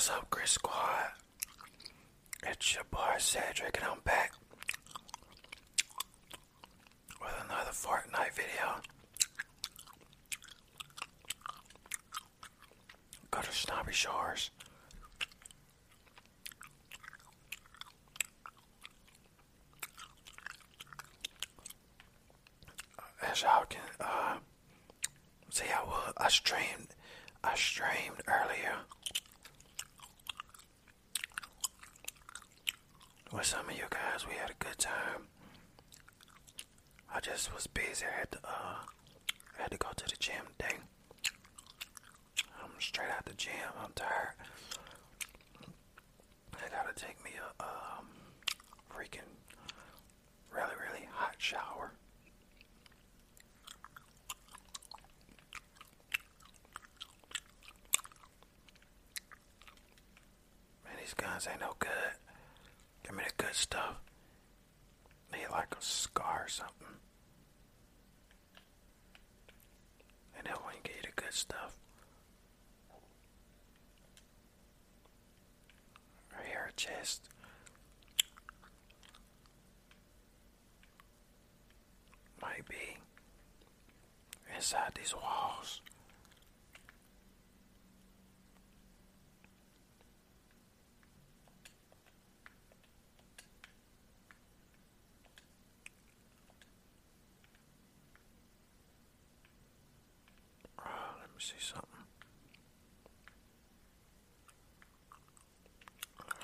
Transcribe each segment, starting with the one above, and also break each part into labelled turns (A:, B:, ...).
A: What's up, Chris Squad? It's your boy Cedric, and I'm back with another Fortnite video. Go to Snobby Shores. As y'all can uh, see, I will. I streamed. I streamed earlier. With some of you guys. We had a good time. I just was busy. I had to, uh, I had to go to the gym today. I'm straight out the gym. I'm tired. I gotta take me a um, freaking really, really hot shower. Man, these guns ain't no good. Good stuff. Need like a scar or something. And when you get you the good stuff. Right here, chest. Might be inside these walls. Oh, let me see something.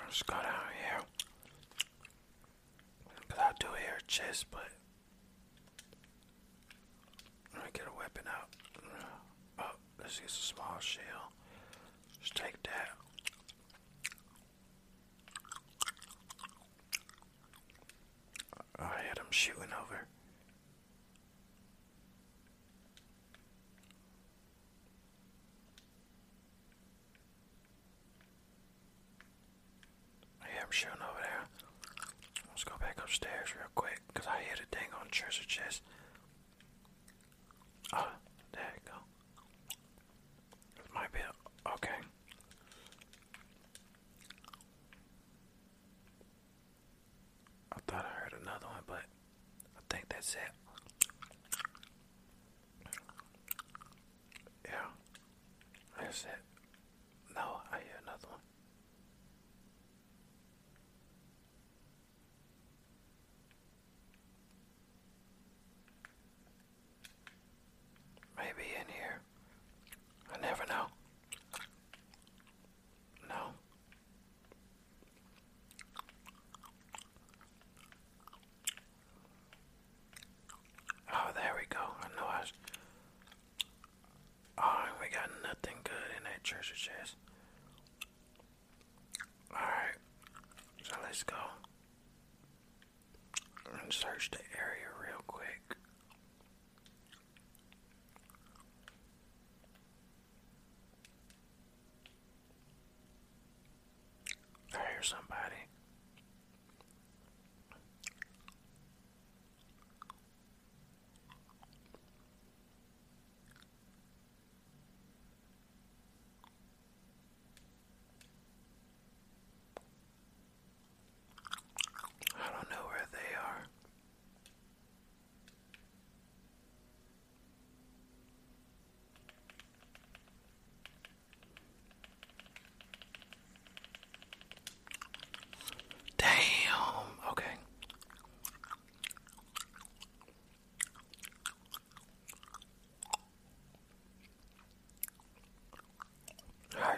A: Let's go down here. Cause I do hear a chest, but let me get a weapon out. Oh, this is a small shell. Let's take that. I had him shooting over. Yeah, I'm shooting over there. Let's go back upstairs real quick because I hit a dang on treasure chest. Oh, there you go. This might be a, okay. I thought I heard another one, but I think that's it. Yeah, that's it. No, I hear another one. Maybe in here. I never know. No. Oh, there we go. I know I was. Oh, we got nothing good in that treasure chest. Alright. So let's go. And search area real quick. I hear somebody. I don't know where they are.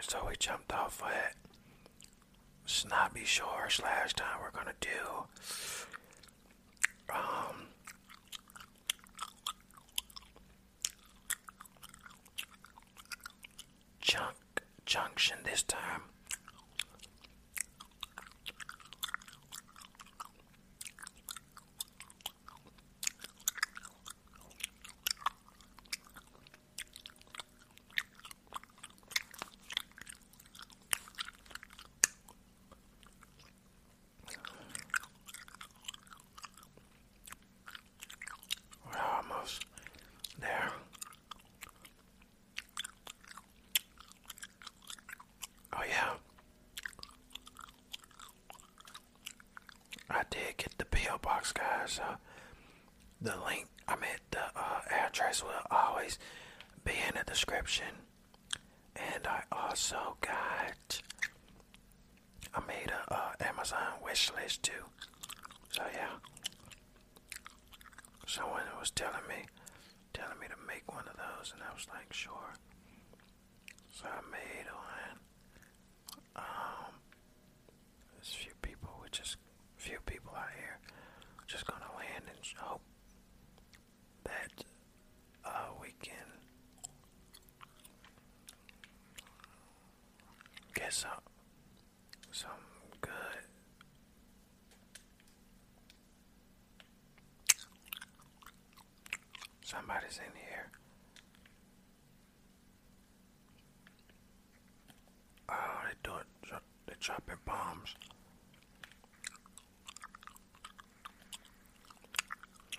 A: So we jumped off at Snobby Shores last time. We're gonna do um Junk Junction this time. We're almost there. Oh, yeah. I did get the P.O. box, guys. Uh, the link, I mean, the uh, address will always be in the description. And I also got, I made a uh, Amazon wish list too. So, yeah. Someone was telling me, telling me to make one of those, and I was like, sure. So I made one. Um, there's a few people, we just few people out here, just gonna land and hope that uh, we can get some some good Somebody's in here. Oh, they do it. They're dropping bombs.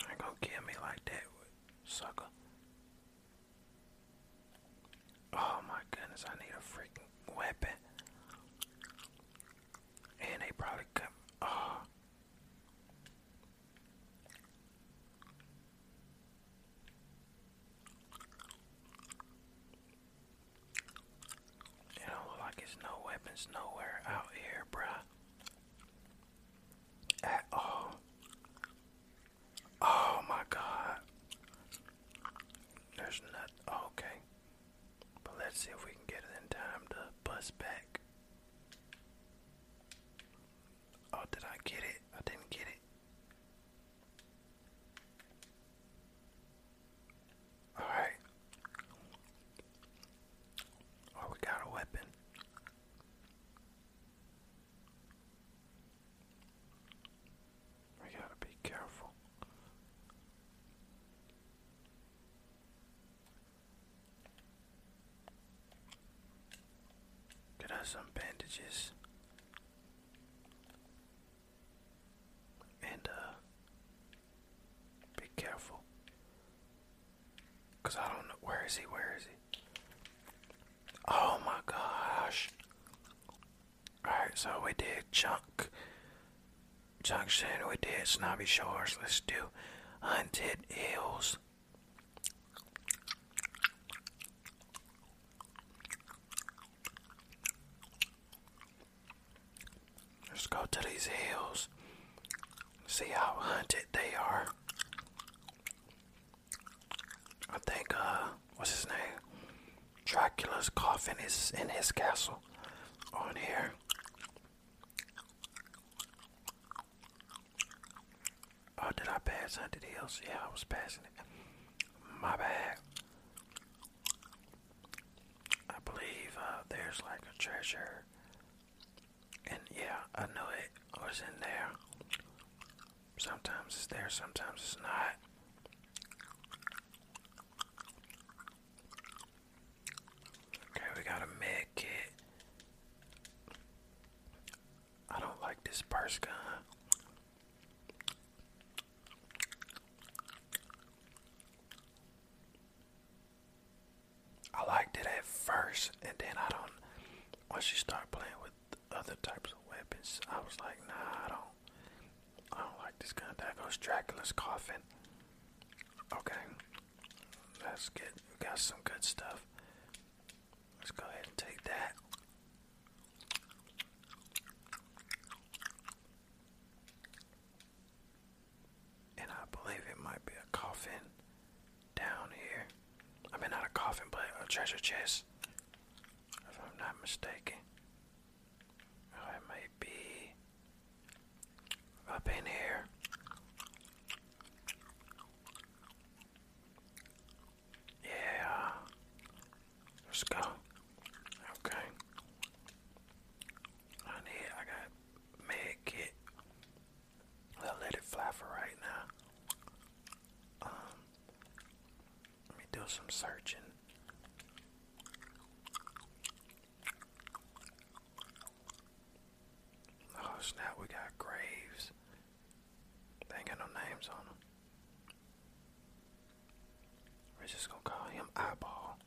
A: Ain't gonna kill me like that, sucker. Oh my goodness, I need a freaking weapon. And they probably come. Oh. It don't look like there's no weapons nowhere out here, bruh. At all. Oh my god. There's not. okay. But let's see if we can get it in time to bus back. Oh, did I get it? I didn't get it. Alright. Oh, we got a weapon. We gotta be careful. Get us some bandages. And, uh, be careful. Cause I don't know. Where is he? Where is he? Oh my gosh. Alright, so we did Chunk. Junction, we did Snobby Shores. Let's do Haunted Hills. Let's to these hills. See how hunted they are. I think, uh, what's his name? Dracula's coffin is in his castle on here. Oh, did I pass Haunted Hills? Yeah, I was passing it. My bad. I believe uh, there's like a treasure. Yeah, I know it was in there. Sometimes it's there, sometimes it's not. Okay, we got a med kit. I don't like this burst gun. I liked it at first, and then I don't. Once you start playing with other types of weapons, I was like, nah, I don't. I don't like this gun. That goes Dracula's coffin. Okay, let's get. We got some good stuff. Let's go ahead and take that. some searching. Oh snap, we got graves. They ain't got no names on them. We're just gonna call him Eyeball.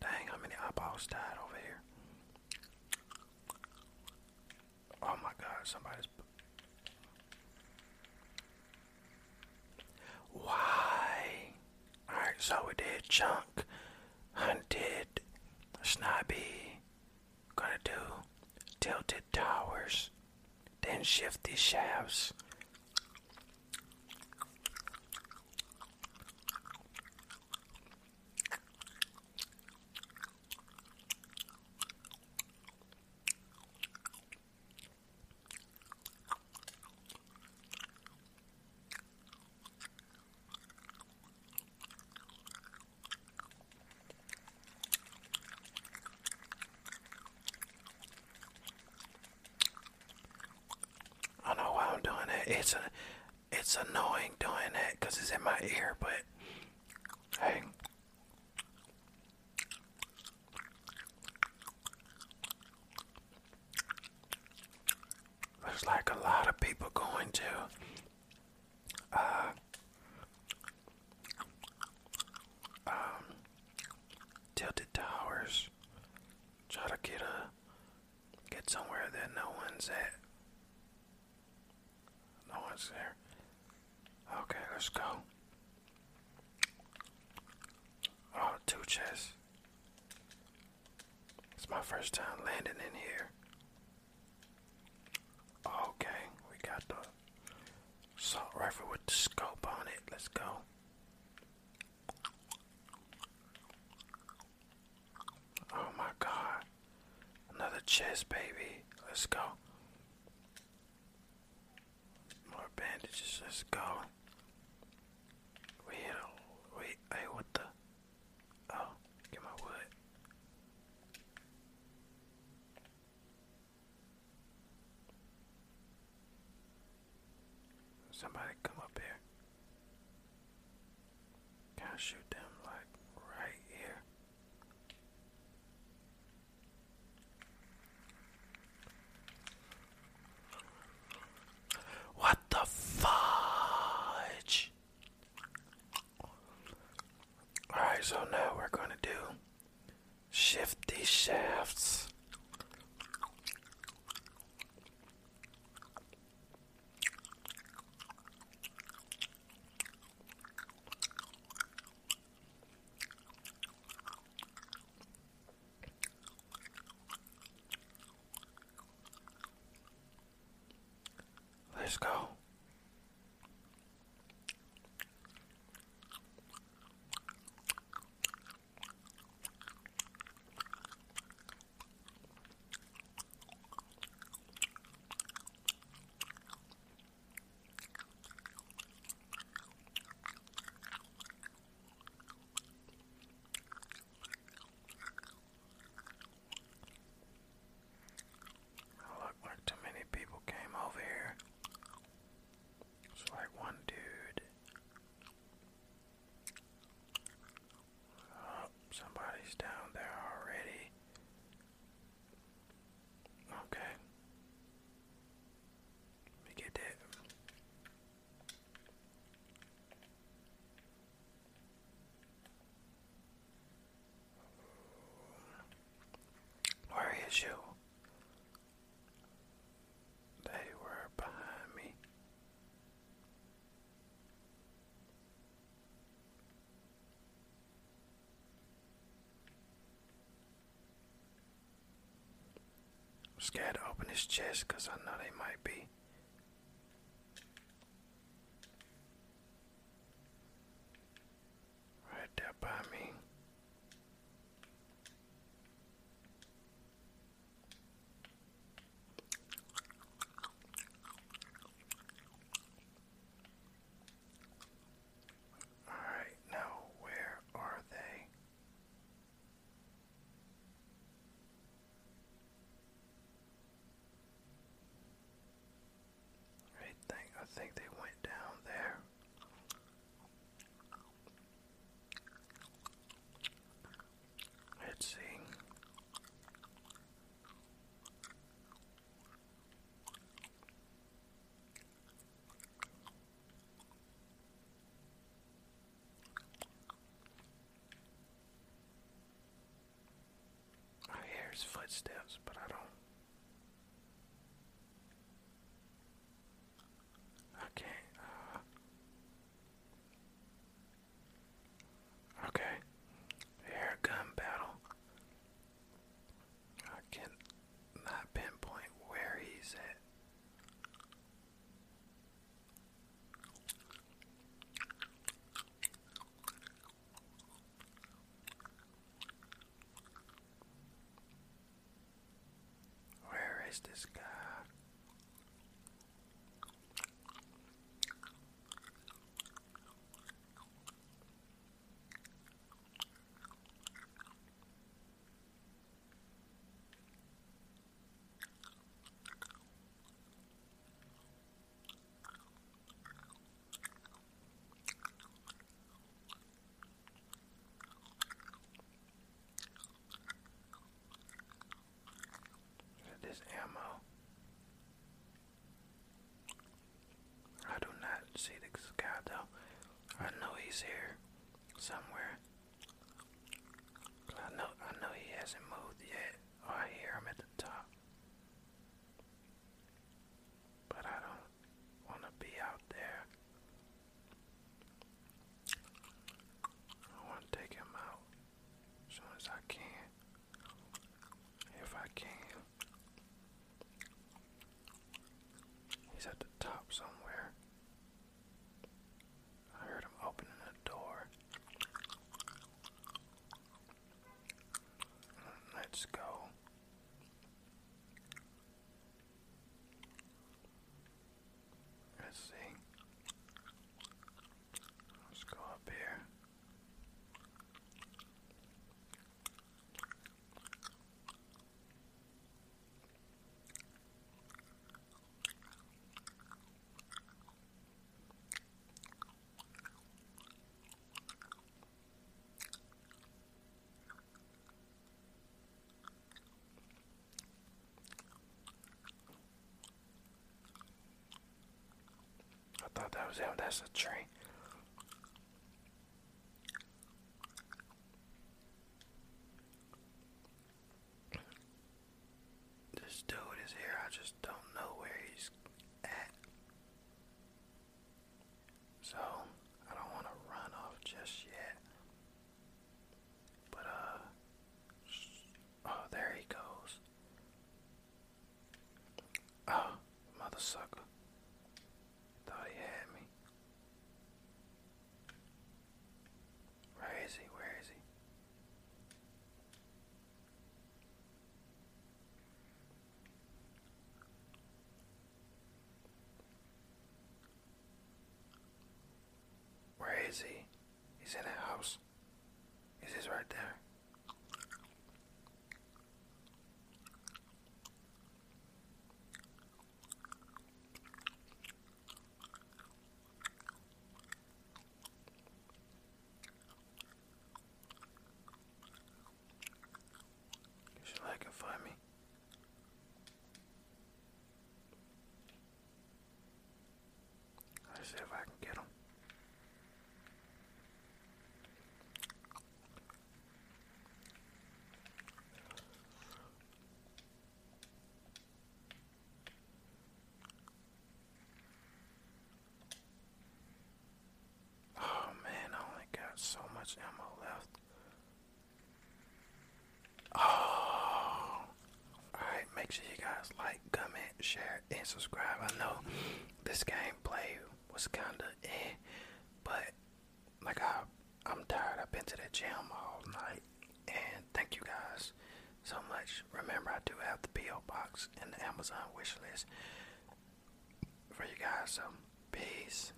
A: Dang, how many eyeballs died over here? Oh my god, somebody's. Wow. So we did Chunk, Hunted, Snobby. Gonna do Tilted Towers, then Shifty Shafts. I don't know why I'm doing that. It's a, it's annoying doing that because it's in my ear. But hey, looks like a lot of people going to uh, um, tilted towers. Try to get a get somewhere that no one's at. No one's there. Okay, let's go. Oh, two chests. It's my first time landing in here. Okay, we got the assault rifle with the scope on it. Let's go. Oh my god. Another chest, baby. Let's go. More bandages. Let's go. We hit a. Wait, hey, what the? Oh, get my wood. Somebody come up here. Can I shoot them like right here? What the fudge? Alright, so now we're gonna do shifty shafts. Let's go. Look like too many people came over here. It's like one dude. Oh, somebody's down there already. Okay. Let me get that. Where is you? They were behind me. I'm scared to open his chest because I know they might be. think they went down there. Let's see. Oh, I hear footsteps, but I don't this guy. somewhere. That's a tree. is he? He's in a house. Is he right there? much ammo left. Oh, alright, make sure you guys like, comment, share, and subscribe. I know this gameplay was kinda eh, but like I, I'm tired. I've been to the gym all night, and thank you guys so much. Remember, I do have the PO box and the Amazon wish list for you guys. So, peace.